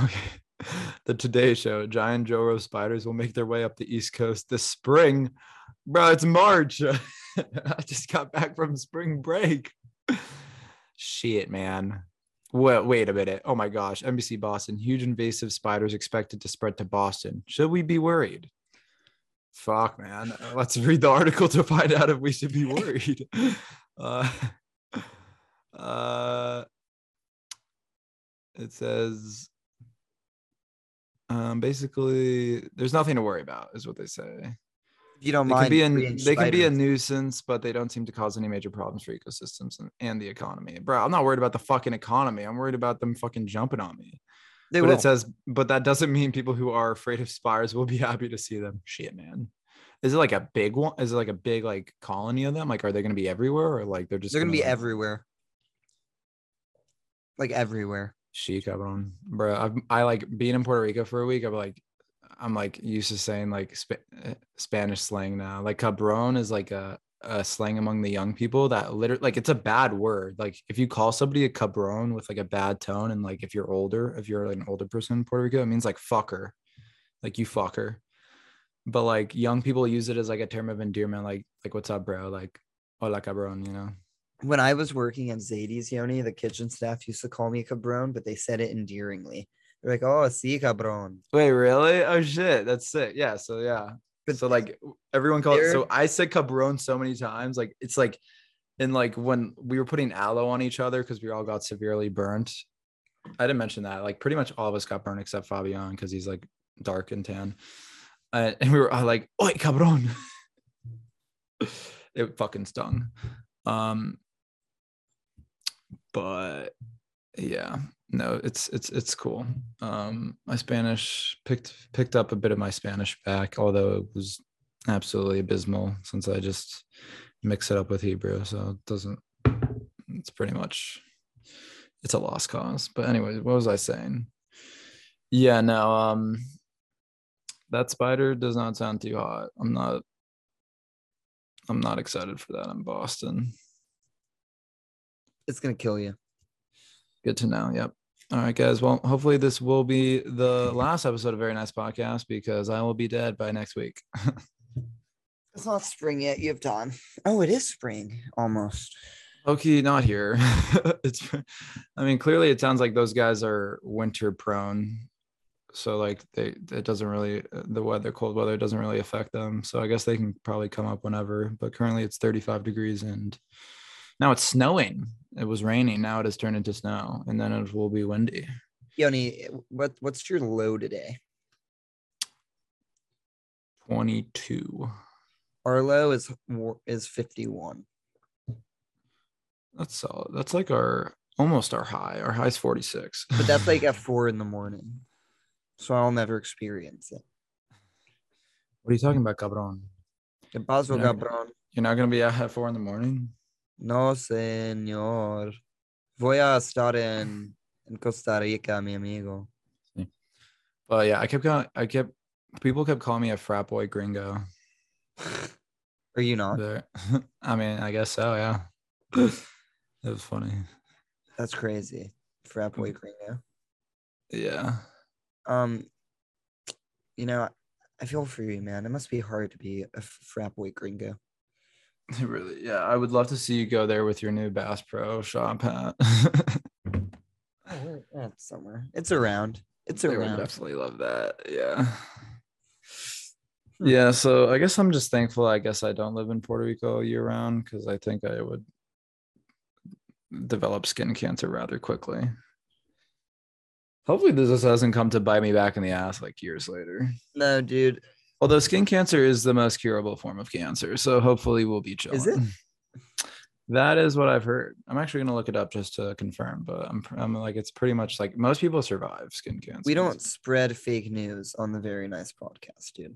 Speaker 2: the Today Show. Giant Joro spiders will make their way up the East Coast this spring. Bro, it's March. I just got back from spring break. Shit, man. Well, wait a minute. Oh my gosh. NBC Boston. Huge invasive spiders expected to spread to Boston. Should we be worried? Fuck, man. Let's read the article to find out if we should be worried. Uh, uh, it says um, basically there's nothing to worry about, is what they say.
Speaker 3: You don't
Speaker 2: They
Speaker 3: mind,
Speaker 2: can be
Speaker 3: three-inch
Speaker 2: they can be a nuisance, but they don't seem to cause any major problems for ecosystems and, and the economy. Bro, I'm not worried about the fucking economy. I'm worried about them fucking jumping on me.
Speaker 3: They
Speaker 2: but
Speaker 3: will.
Speaker 2: it says, but that doesn't mean people who are afraid of spiders will be happy to see them. Shit, man. Is it like a big one? Is it like a big like colony of them? Like, are they going to be everywhere, or like they're just
Speaker 3: They're gonna be
Speaker 2: like,
Speaker 3: everywhere. Like everywhere.
Speaker 2: She cabron, bro. I've, I like being in Puerto Rico for a week. I'm like, I'm like used to saying like Sp- uh, Spanish slang now. Like cabron is like a, a slang among the young people that literally like it's a bad word. Like if you call somebody a cabron with like a bad tone, and like if you're older, if you're like an older person in Puerto Rico, it means like fucker, like you fucker. But like young people use it as like a term of endearment, like like what's up, bro? Like hola cabron, you know.
Speaker 3: When I was working at Zadie's Yoni, the kitchen staff used to call me cabron, but they said it endearingly. They're like, "Oh, sí, cabron."
Speaker 2: Wait, really? Oh shit, that's sick. Yeah, so yeah.
Speaker 3: But
Speaker 2: so like everyone
Speaker 3: called.
Speaker 2: so I said cabron so many times. Like it's like and like when we were putting aloe on each other because we all got severely burnt. I didn't mention that. Like pretty much all of us got burned except Fabian because he's like dark and tan. Uh, and we were all like, Oi, cabron. it fucking stung. Um but yeah no it's it's it's cool. Um my spanish picked picked up a bit of my spanish back although it was absolutely abysmal since i just mix it up with hebrew so it doesn't it's pretty much it's a lost cause. But anyway what was i saying? Yeah no um that spider does not sound too hot. I'm not i'm not excited for that in boston
Speaker 3: It's gonna kill you.
Speaker 2: Good to know. Yep. All right, guys. Well, hopefully this will be the last episode of Very Nice Podcast because I will be dead by next week.
Speaker 3: It's not spring yet. You have time. Oh, it is spring almost.
Speaker 2: Okay, not here. it's. I mean, clearly it sounds like those guys are winter prone, so like they it doesn't really the weather, cold weather doesn't really affect them. So I guess they can probably come up whenever. But currently it's 35 degrees and now it's snowing. It was raining. Now it has turned into snow, and then it will be windy.
Speaker 3: Yoni, what what's your low today?
Speaker 2: 22.
Speaker 3: Our low is is fifty one.
Speaker 2: That's solid. That's like our almost our high. Our high is 46.
Speaker 3: But that's like at four in the morning. So I'll never experience it.
Speaker 2: what are you talking about, cabron?
Speaker 3: ¿Qué pasó,
Speaker 2: Yeah.
Speaker 3: cabrón?
Speaker 2: You're not gonna be out at four in the morning?
Speaker 3: No, señor. Voy a estar en, en Costa Rica, mi amigo.
Speaker 2: But yeah, I kept going. I kept people kept calling me a frat boy gringo.
Speaker 3: Are you not?
Speaker 2: There. I mean, I guess so, yeah. it was funny.
Speaker 3: That's crazy. Frat boy gringo.
Speaker 2: Yeah.
Speaker 3: Um, you know, I feel for you, man. It must be hard to be a frat boy gringo.
Speaker 2: Really, yeah. I would love to see you go there with your new Bass Pro shop hat.
Speaker 3: Oh, it's somewhere. It's around. It's
Speaker 2: They would
Speaker 3: around.
Speaker 2: definitely love that. Yeah. Hmm. Yeah, so I guess I'm just thankful. I guess I don't live in Puerto Rico year round because I think I would develop skin cancer rather quickly. Hopefully, this doesn't come to bite me back in the ass like years later.
Speaker 3: No, dude.
Speaker 2: Although skin cancer is the most curable form of cancer, so hopefully we'll be chilling.
Speaker 3: Is it?
Speaker 2: That is what I've heard. I'm actually gonna look it up just to confirm, but I'm I'm like it's pretty much like most people survive skin cancer.
Speaker 3: We don't spread fake news on the very nice podcast, dude.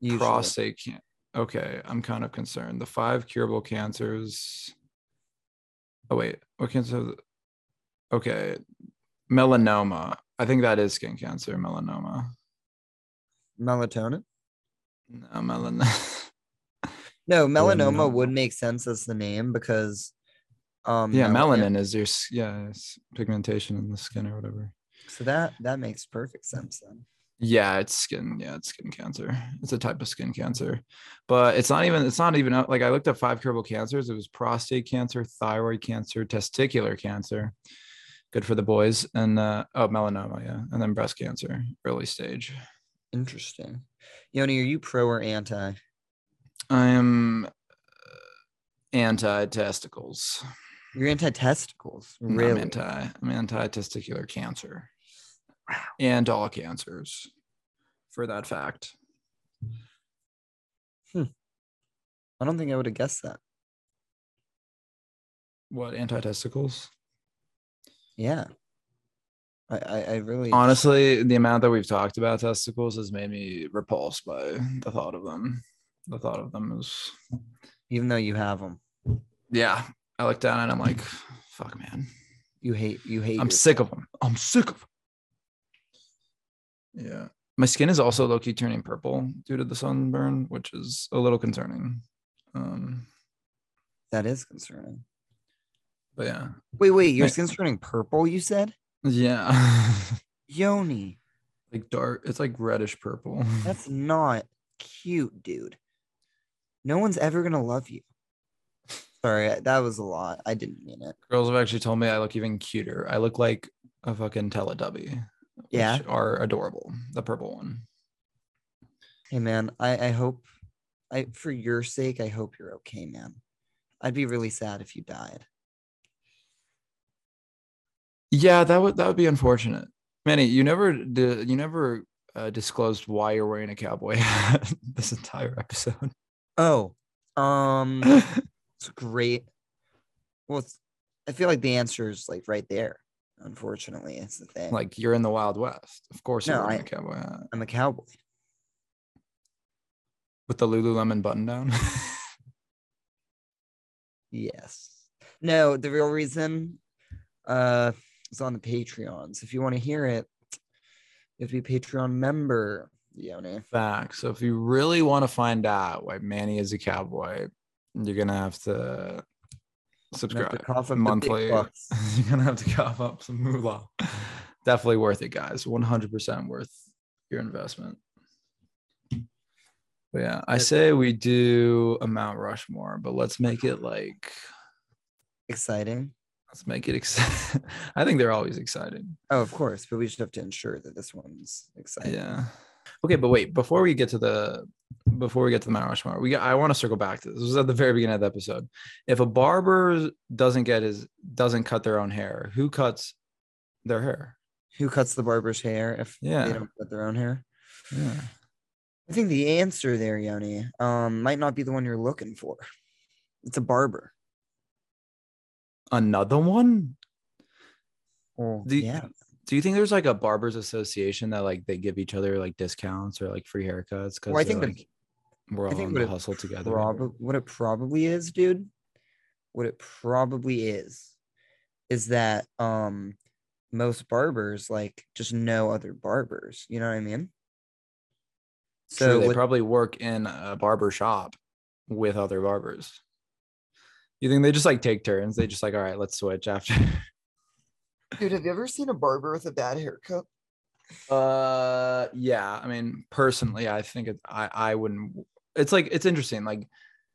Speaker 3: Usually.
Speaker 2: prostate can okay i'm kind of concerned the five curable cancers oh wait what cancer okay melanoma i think that is skin cancer melanoma
Speaker 3: melatonin.
Speaker 2: no melanoma
Speaker 3: No, melanoma would make sense as the name because, um,
Speaker 2: yeah
Speaker 3: melanin-
Speaker 2: melanin is your yeah it's pigmentation in the skin or whatever.
Speaker 3: So that that makes perfect sense then.
Speaker 2: yeah it's skin yeah it's skin cancer. It's a type of skin cancer. But it's not even it's not even like i looked at five curable cancers. It was prostate cancer thyroid cancer testicular cancer. Good for the boys. And uh oh melanoma yeah. And then breast cancer early stage
Speaker 3: Interesting. Yoni, are you pro or anti?
Speaker 2: i am uh, anti testicles
Speaker 3: You're anti testicles.
Speaker 2: i'm
Speaker 3: Really?
Speaker 2: anti i'm anti testicular cancer Wow. and all cancers for that fact Hmm.
Speaker 3: I don't think I would have guessed that.
Speaker 2: what anti testicles
Speaker 3: Yeah. I I, I really
Speaker 2: honestly the amount that we've talked about testicles has made me repulsed by the thought of them the thought of them is
Speaker 3: even though you have them,
Speaker 2: yeah i look down and i'm like fuck man
Speaker 3: you hate you hate.
Speaker 2: i'm
Speaker 3: yourself.
Speaker 2: sick of them i'm sick of them yeah my skin is also low-key turning purple due to the sunburn which is a little concerning um
Speaker 3: That is concerning.
Speaker 2: but yeah
Speaker 3: Wait, wait, your skin's turning purple. You said,
Speaker 2: yeah
Speaker 3: Yoni.
Speaker 2: like dark it's like reddish purple
Speaker 3: That's not cute, dude. No one's ever gonna love you. Sorry, that was a lot. I didn't mean it.
Speaker 2: girls have actually told me i look even cuter i look like a fucking teletubby
Speaker 3: Yeah.
Speaker 2: which are adorable. The purple one.
Speaker 3: Hey man, I I hope I for your sake, I hope you're okay, man. I'd be really sad if you died.
Speaker 2: Yeah, that would that would be unfortunate. Manny, you never di- you never uh, disclosed why you're wearing a cowboy hat this entire episode.
Speaker 3: Oh, um, it's great. Well, it's, I feel like the answer is like right there. Unfortunately, it's the thing.
Speaker 2: like you're in the Wild West. Of course you're wearing
Speaker 3: I-
Speaker 2: a cowboy hat
Speaker 3: I'm a cowboy.
Speaker 2: with the Lululemon button down.
Speaker 3: Yes. No, the real reason uh is on the Patreons. If you want to hear it, you have to be a Patreon member, Yoni.
Speaker 2: Fact. So if you really want to find out why Manny is a cowboy, you're gonna have to
Speaker 3: You have to
Speaker 2: subscribe
Speaker 3: cough up
Speaker 2: monthly. you're gonna have to cough up some moolah. Definitely worth it, guys. 100% worth your investment. But yeah, I say we do a Mount Rushmore, but let's make it like
Speaker 3: Exciting.
Speaker 2: Let's make it exciting. I think they're always exciting.
Speaker 3: Oh, of course, but we just have to ensure that this one's exciting.
Speaker 2: Yeah. Okay, but wait, before we get to the before we get to the Mount Rushmore, we got, I want to circle back to this. This was at the very beginning of the episode. If a barber doesn't get his doesn't cut their own hair, who cuts their hair?
Speaker 3: Who cuts the barber's hair if
Speaker 2: Yeah.
Speaker 3: they don't cut their own hair?
Speaker 2: Yeah.
Speaker 3: I think the answer there, Yoni, um, might not be the one you're looking for. It's a barber.
Speaker 2: Another one?
Speaker 3: Well,
Speaker 2: Do-
Speaker 3: yeah.
Speaker 2: Do you think there's like a barbers association that like they give each other like discounts or like free haircuts? Because
Speaker 3: Well, I think the-
Speaker 2: we're all in the hustle together.
Speaker 3: Prob- what it probably is, dude. What it probably is, is that um, most barbers like just know other barbers. You know what I mean?
Speaker 2: So
Speaker 3: So
Speaker 2: they
Speaker 3: what-
Speaker 2: probably work in a barber shop with other barbers. You think they just like take turns? They just like, all right, let's switch after.
Speaker 3: Dude, have you ever seen a barber with a bad haircut?
Speaker 2: Uh, yeah. I mean, personally, I think it. I I wouldn't. It's like it's interesting, like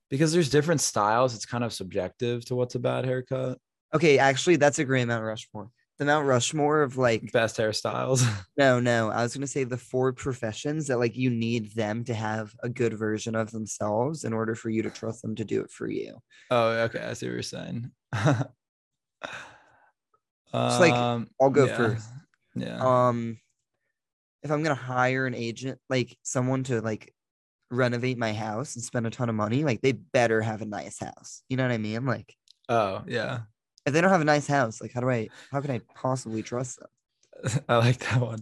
Speaker 2: because there's different styles. It's kind of subjective to what's a bad haircut.
Speaker 3: Okay, actually, that's a great Mount Rushmore. The Mount Rushmore of like
Speaker 2: Best hairstyles.
Speaker 3: no, no. I was gonna say the four professions that like you need them to have a good version of themselves in order for you to trust them to do it for you.
Speaker 2: oh, okay. I see what you're saying.
Speaker 3: It's like,
Speaker 2: um,
Speaker 3: I'll go
Speaker 2: yeah,
Speaker 3: first.
Speaker 2: Yeah.
Speaker 3: Um, if I'm gonna hire an agent, like someone to like renovate my house and spend a ton of money, like they better have a nice house. You know what I mean? Like
Speaker 2: oh, yeah.
Speaker 3: If they don't have a nice house, like how do I how can I possibly trust them?
Speaker 2: I like that one.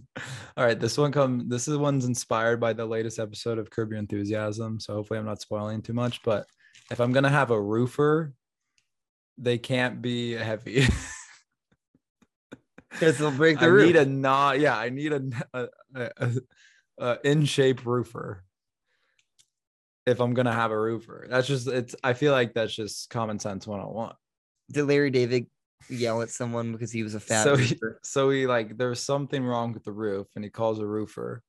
Speaker 2: All right, this one come. This is one's inspired by the latest episode of Curb Your Enthusiasm. So hopefully, I'm not spoiling too much. But if I'm gonna have a roofer, they can't be heavy.
Speaker 3: Because they'll break the
Speaker 2: I
Speaker 3: roof.
Speaker 2: need a not. Yeah, I need a, a, a, a, a in shape roofer. If I'm gonna have a roofer, that's just it's. I feel like that's just common sense 101.
Speaker 3: Did Larry David yell at someone because he was a fat
Speaker 2: so he,
Speaker 3: roofer?
Speaker 2: so he like there's something wrong with the roof and he calls a roofer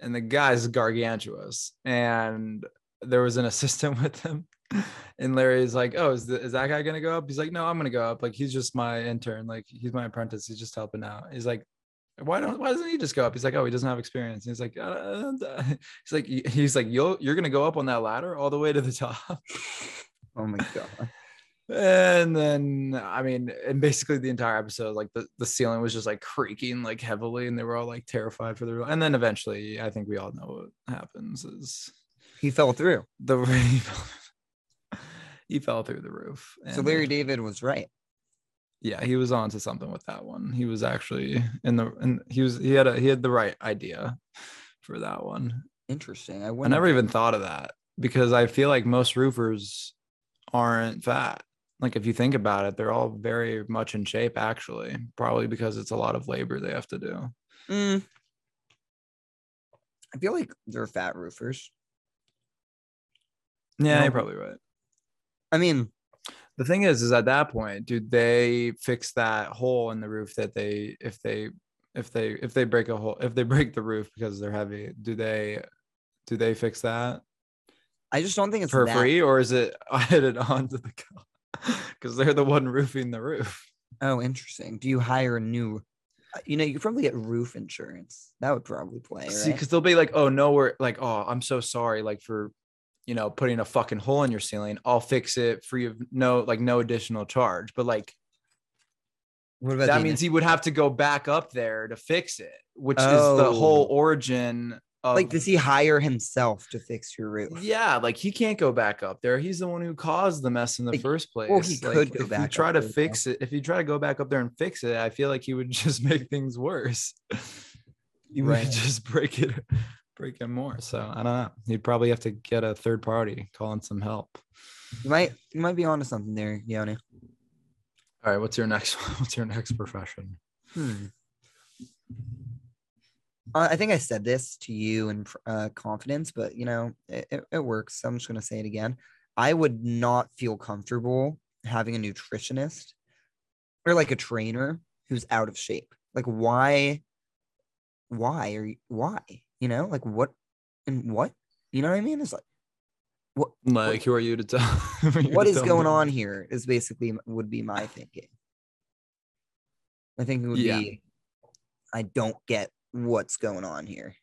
Speaker 2: and the guy's gargantuous and there was an assistant with him and larry's like oh is, the, is that guy gonna go up? He's like no i'm gonna go up. Like he's just my intern. Like he's my apprentice. He's just helping out. He's like why don't why doesn't he just go up? He's like oh he doesn't have experience. And he's like uh, he's like he's like you'll you're gonna go up on that ladder all the way to the top.
Speaker 3: Oh my god.
Speaker 2: And then I mean, and basically the entire episode, like the, the ceiling was just like creaking like heavily, and they were all like terrified for their. And then eventually, I think we all know what happens is
Speaker 3: He fell through.
Speaker 2: the he fell, he fell through the roof.
Speaker 3: So Larry David was right.
Speaker 2: yeah, he was on to something with that one. He was actually in the and he was he had a he had the right idea for that one.
Speaker 3: Interesting. I
Speaker 2: I never even thought of that because I feel like most roofers aren't fat. Like if you think about it, they're all very much in shape actually, probably because it's a lot of labor they have to do.
Speaker 3: Mm. I feel like they're fat roofers.
Speaker 2: Yeah,
Speaker 3: No.
Speaker 2: you're probably right.
Speaker 3: I mean,
Speaker 2: The thing is, is at that point, do they fix that hole in the roof that they if they if they if they break a hole if they break the roof because they're heavy, do they do they fix that
Speaker 3: I just don't think it's
Speaker 2: for
Speaker 3: that.
Speaker 2: free or is it added on to the because they're the one roofing the roof?
Speaker 3: Oh, interesting. Do you hire a new? uh, You know, you could probably get roof insurance. That would probably play,
Speaker 2: See,
Speaker 3: right?
Speaker 2: because they'll be like, oh no, we're like, oh, I'm so sorry, like for you know, putting a fucking hole in your ceiling. I'll fix it free of no like no additional charge. But like
Speaker 3: What about
Speaker 2: that means he would have to go back up there to fix it, which is the whole
Speaker 3: Oh.
Speaker 2: origin of
Speaker 3: like does he hire himself to fix your roof?
Speaker 2: yeah, like he can't go back up there. He's the one who caused the mess in the
Speaker 3: Like,
Speaker 2: first place.
Speaker 3: well, he
Speaker 2: Like,
Speaker 3: could go
Speaker 2: if
Speaker 3: back
Speaker 2: you
Speaker 3: up
Speaker 2: try to
Speaker 3: there, though.
Speaker 2: fix it, if you try to go back up there and fix it, I feel like he would just make things worse. you
Speaker 3: Right.
Speaker 2: would just break it, break it more. So I don't know. He'd probably have to get a third party, call in some help.
Speaker 3: You might you might be onto something there, Yoni.
Speaker 2: All right, what's your next? What's your next profession?
Speaker 3: Hmm. I think I said this to you in uh, confidence, but you know it, it, works. So I'm just gonna say it again. I would not feel comfortable having a nutritionist or like a trainer who's out of shape. Like why? Why are you? Why? You know, like what and what? You know what I mean? It's like what?
Speaker 2: Like, who are you to tell? who are you
Speaker 3: what
Speaker 2: to
Speaker 3: is
Speaker 2: tell
Speaker 3: going
Speaker 2: me?
Speaker 3: on here? Is basically would be my thinking. I think it would
Speaker 2: Yeah.
Speaker 3: be. I don't get what's going on here.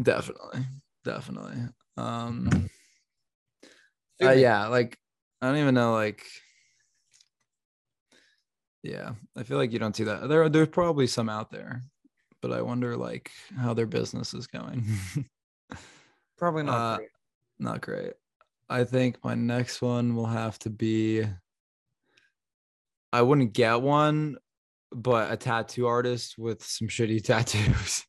Speaker 2: Definitely, definitely. Um, uh, yeah, like I don't even know, like, yeah, I feel like you don't see that. There, there's probably some out there, but I wonder like how their business is going.
Speaker 3: Probably not.
Speaker 2: uh,
Speaker 3: great.
Speaker 2: Not great. I think my next one will have to be. I wouldn't get one, but a tattoo artist with some shitty tattoos.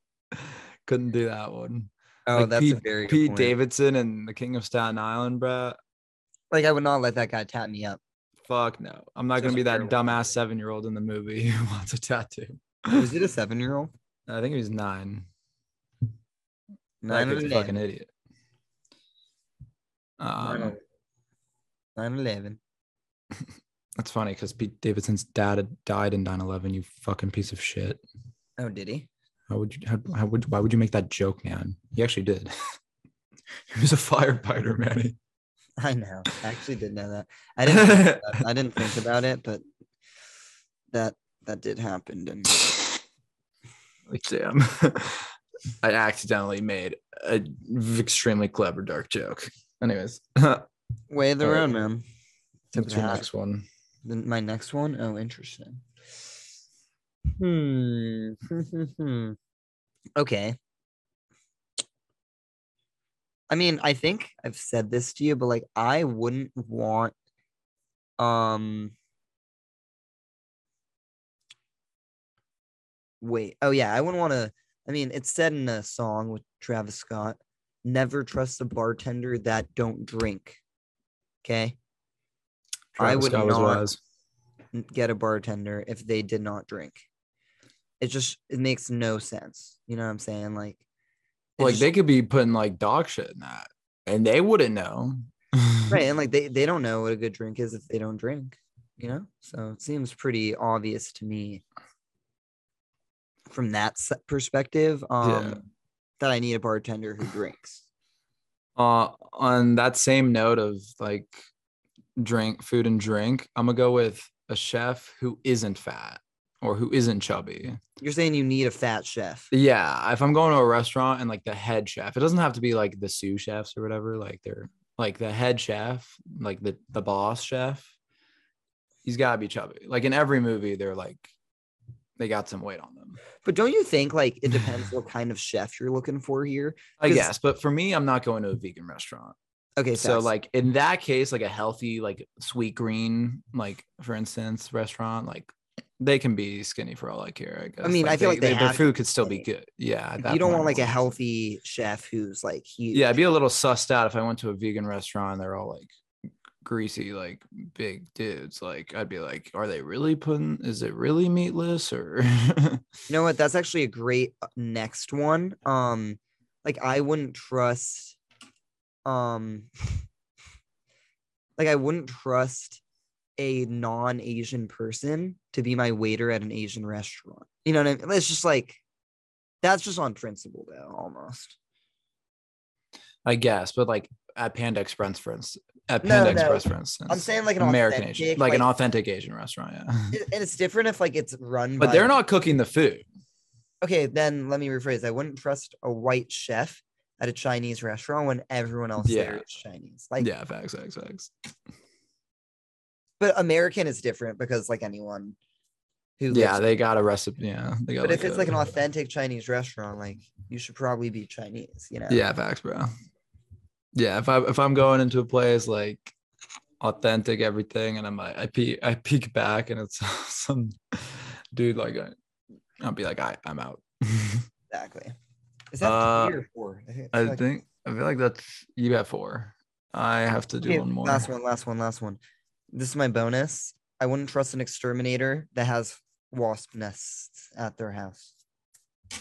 Speaker 2: Couldn't do that one.
Speaker 3: Oh,
Speaker 2: like
Speaker 3: that's
Speaker 2: Pete,
Speaker 3: a very
Speaker 2: Pete. Davidson and the King of Staten Island, bro.
Speaker 3: Like I would not let that guy tap me up.
Speaker 2: Fuck no. I'm not
Speaker 3: Such
Speaker 2: gonna be that dumbass seven year old in the movie who wants a tattoo.
Speaker 3: Was it a seven year old?
Speaker 2: I think he was nine.
Speaker 3: Nine
Speaker 2: That
Speaker 3: or
Speaker 2: kid's a fucking idiot. Um,
Speaker 3: Nine eleven.
Speaker 2: that's funny because Pete Davidson's dad had died in 9 11, you fucking piece of shit.
Speaker 3: Oh, did he?
Speaker 2: How would you? How, how would? Why would you make that joke, man? He actually did. he was a firefighter, Manny.
Speaker 3: I know. I actually did know that. I didn't. think about it. I didn't think about it, but that that did happen. And
Speaker 2: like, damn. I accidentally made a extremely clever dark joke. Anyways,
Speaker 3: way of the road, man. Tip
Speaker 2: what's
Speaker 3: the
Speaker 2: your next one?
Speaker 3: My next one. Oh, interesting. Hmm. okay. I mean, I think I've said this to you, but like, I wouldn't want, um, wait. Oh yeah, I wouldn't want to. I mean, it's said in a song with Travis Scott. Never trust a bartender that don't drink. Okay. I would
Speaker 2: Scott
Speaker 3: not-
Speaker 2: wise.
Speaker 3: get a bartender if they did not drink. It just it makes no sense. You know what I'm saying? Like,
Speaker 2: Like
Speaker 3: just-
Speaker 2: they could be putting like dog shit in that, and they wouldn't know.
Speaker 3: right, and like they they don't know what a good drink is if they don't drink. You know, so it seems pretty obvious to me from that perspective. Um, that I need a bartender who drinks.
Speaker 2: Uh, on that same note of like drink, food, and drink, I'm gonna go with a chef who isn't fat or who isn't chubby.
Speaker 3: You're saying you need a fat chef.
Speaker 2: Yeah, if I'm going to a restaurant and like the head chef, it doesn't have to be like the sous chefs or whatever. Like they're like the head chef, like the the boss chef. He's got to be chubby. Like in every movie, they're like they got some weight on them.
Speaker 3: But don't you think like it depends what kind of chef you're looking for here?
Speaker 2: I guess, but for me, I'm not going to a vegan restaurant.
Speaker 3: Okay,
Speaker 2: so like in that case like a healthy like Sweetgreen like for instance restaurant like they can be skinny for all i care i guess I
Speaker 3: mean, I feel like they
Speaker 2: their
Speaker 3: have to
Speaker 2: food could still be good yeah at
Speaker 3: If
Speaker 2: that
Speaker 3: you don't want like a healthy chef who's like huge.
Speaker 2: yeah i'd be a little sussed out if i went to a vegan restaurant and they're all like greasy like big dudes like i'd be like are they really putting is it really meatless or
Speaker 3: You know what? That's actually a great uh, next one. Um, like I wouldn't trust, um, like I wouldn't trust a non-Asian person to be my waiter at an Asian restaurant. You know what I mean? It's just like that's just on principle, though, almost.
Speaker 2: i guess but like at panda express for instance at
Speaker 3: No,
Speaker 2: panda
Speaker 3: no.
Speaker 2: express for instance
Speaker 3: I'm saying like an
Speaker 2: american asian like, an authentic asian restaurant yeah
Speaker 3: and it's different if like it's run.
Speaker 2: but they're not cooking the food
Speaker 3: Okay, then let me rephrase. I wouldn't trust a white chef at a Chinese restaurant when everyone else there
Speaker 2: Yeah.
Speaker 3: is Chinese. Like,
Speaker 2: yeah facts facts facts
Speaker 3: but American is different because like anyone who
Speaker 2: Yeah, they got a recipe. Yeah, they got.
Speaker 3: but if it's like an authentic Chinese restaurant, like you should probably be Chinese, you know?
Speaker 2: Yeah, facts, bro. Yeah, if I if I'm going into a place like authentic everything, and I'm like I peek I peek back and it's some dude like I, I'll be like I I'm out.
Speaker 3: exactly. Is that
Speaker 2: Uh,
Speaker 3: three or four? I think,
Speaker 2: I
Speaker 3: feel like-
Speaker 2: think I feel like that's you got four. I have to do
Speaker 3: Okay,
Speaker 2: one more.
Speaker 3: Last one, last one, last one. This is my bonus. I wouldn't trust an exterminator that has wasp nests at their house.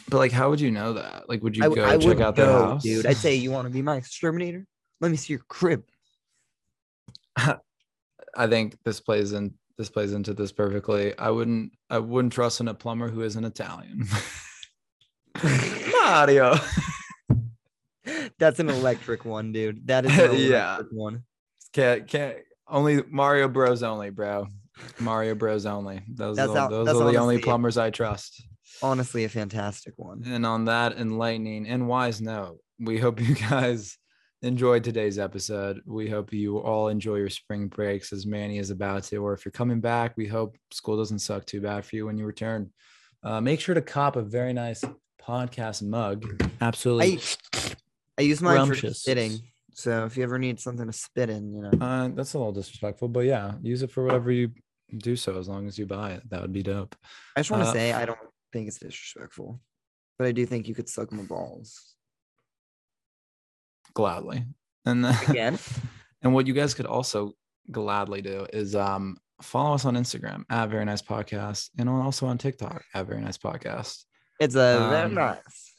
Speaker 2: But like, how would you know that? Like, would you
Speaker 3: I,
Speaker 2: go
Speaker 3: I
Speaker 2: check out their
Speaker 3: go,
Speaker 2: house,
Speaker 3: dude. I'd say, you want to be my exterminator? Let me see your crib.
Speaker 2: I think this plays in this plays into this perfectly. I wouldn't I wouldn't trust in a plumber who isn't Italian. Mario.
Speaker 3: That's an electric one, dude. That is an
Speaker 2: Yeah.
Speaker 3: one.
Speaker 2: Can't can't only Mario Bros only, bro. Mario Bros only. Those
Speaker 3: That's
Speaker 2: are, those are the only plumbers I trust.
Speaker 3: Honestly, a fantastic one.
Speaker 2: And on that enlightening and wise note, we hope you guys enjoyed today's episode. We hope you all enjoy your spring breaks as Manny is about to, or if you're coming back, we hope school doesn't suck too bad for you when you return. Uh, make sure to cop a very nice podcast mug. Absolutely.
Speaker 3: I I use mine for
Speaker 2: Scrumptious.
Speaker 3: spitting. So if you ever need something to spit in, you know.
Speaker 2: Uh, that's a little disrespectful, but yeah, use it for whatever you do so as long as you buy it. That would be dope.
Speaker 3: I just want to
Speaker 2: uh,
Speaker 3: say I don't think it's disrespectful, but I do think you could suck my balls.
Speaker 2: Gladly. And then,
Speaker 3: Again,
Speaker 2: and what you guys could also gladly do is um follow us on Instagram at very nice podcast and also on TikTok at very nice podcast.
Speaker 3: It's a very
Speaker 2: Um,
Speaker 3: nice.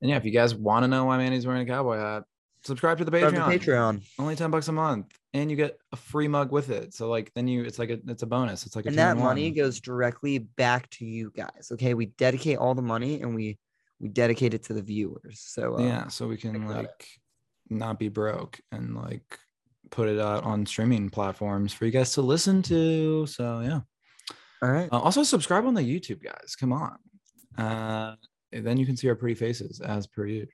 Speaker 2: And yeah, if you guys want to know why Manny's wearing a cowboy hat, subscribe to the Patreon.
Speaker 3: to Patreon.
Speaker 2: Only 10 bucks a month. And you get a free mug with it. So like then you it's like a it's a bonus. It's like a
Speaker 3: And that money
Speaker 2: one.
Speaker 3: goes directly back to you guys. Okay. We dedicate all the money and we we dedicate it to the viewers. So uh,
Speaker 2: yeah, so we can
Speaker 3: about it.
Speaker 2: like not be broke and like put it out on streaming platforms for you guys to listen to. So yeah.
Speaker 3: all right.
Speaker 2: Uh, also subscribe on the YouTube, guys. Come on. Uh, then you can see our pretty faces as per usual.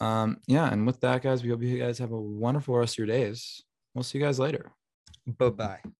Speaker 2: Um, yeah, and with that, guys, we hope you guys have a wonderful rest of your days. We'll see you guys later.
Speaker 3: Bye bye.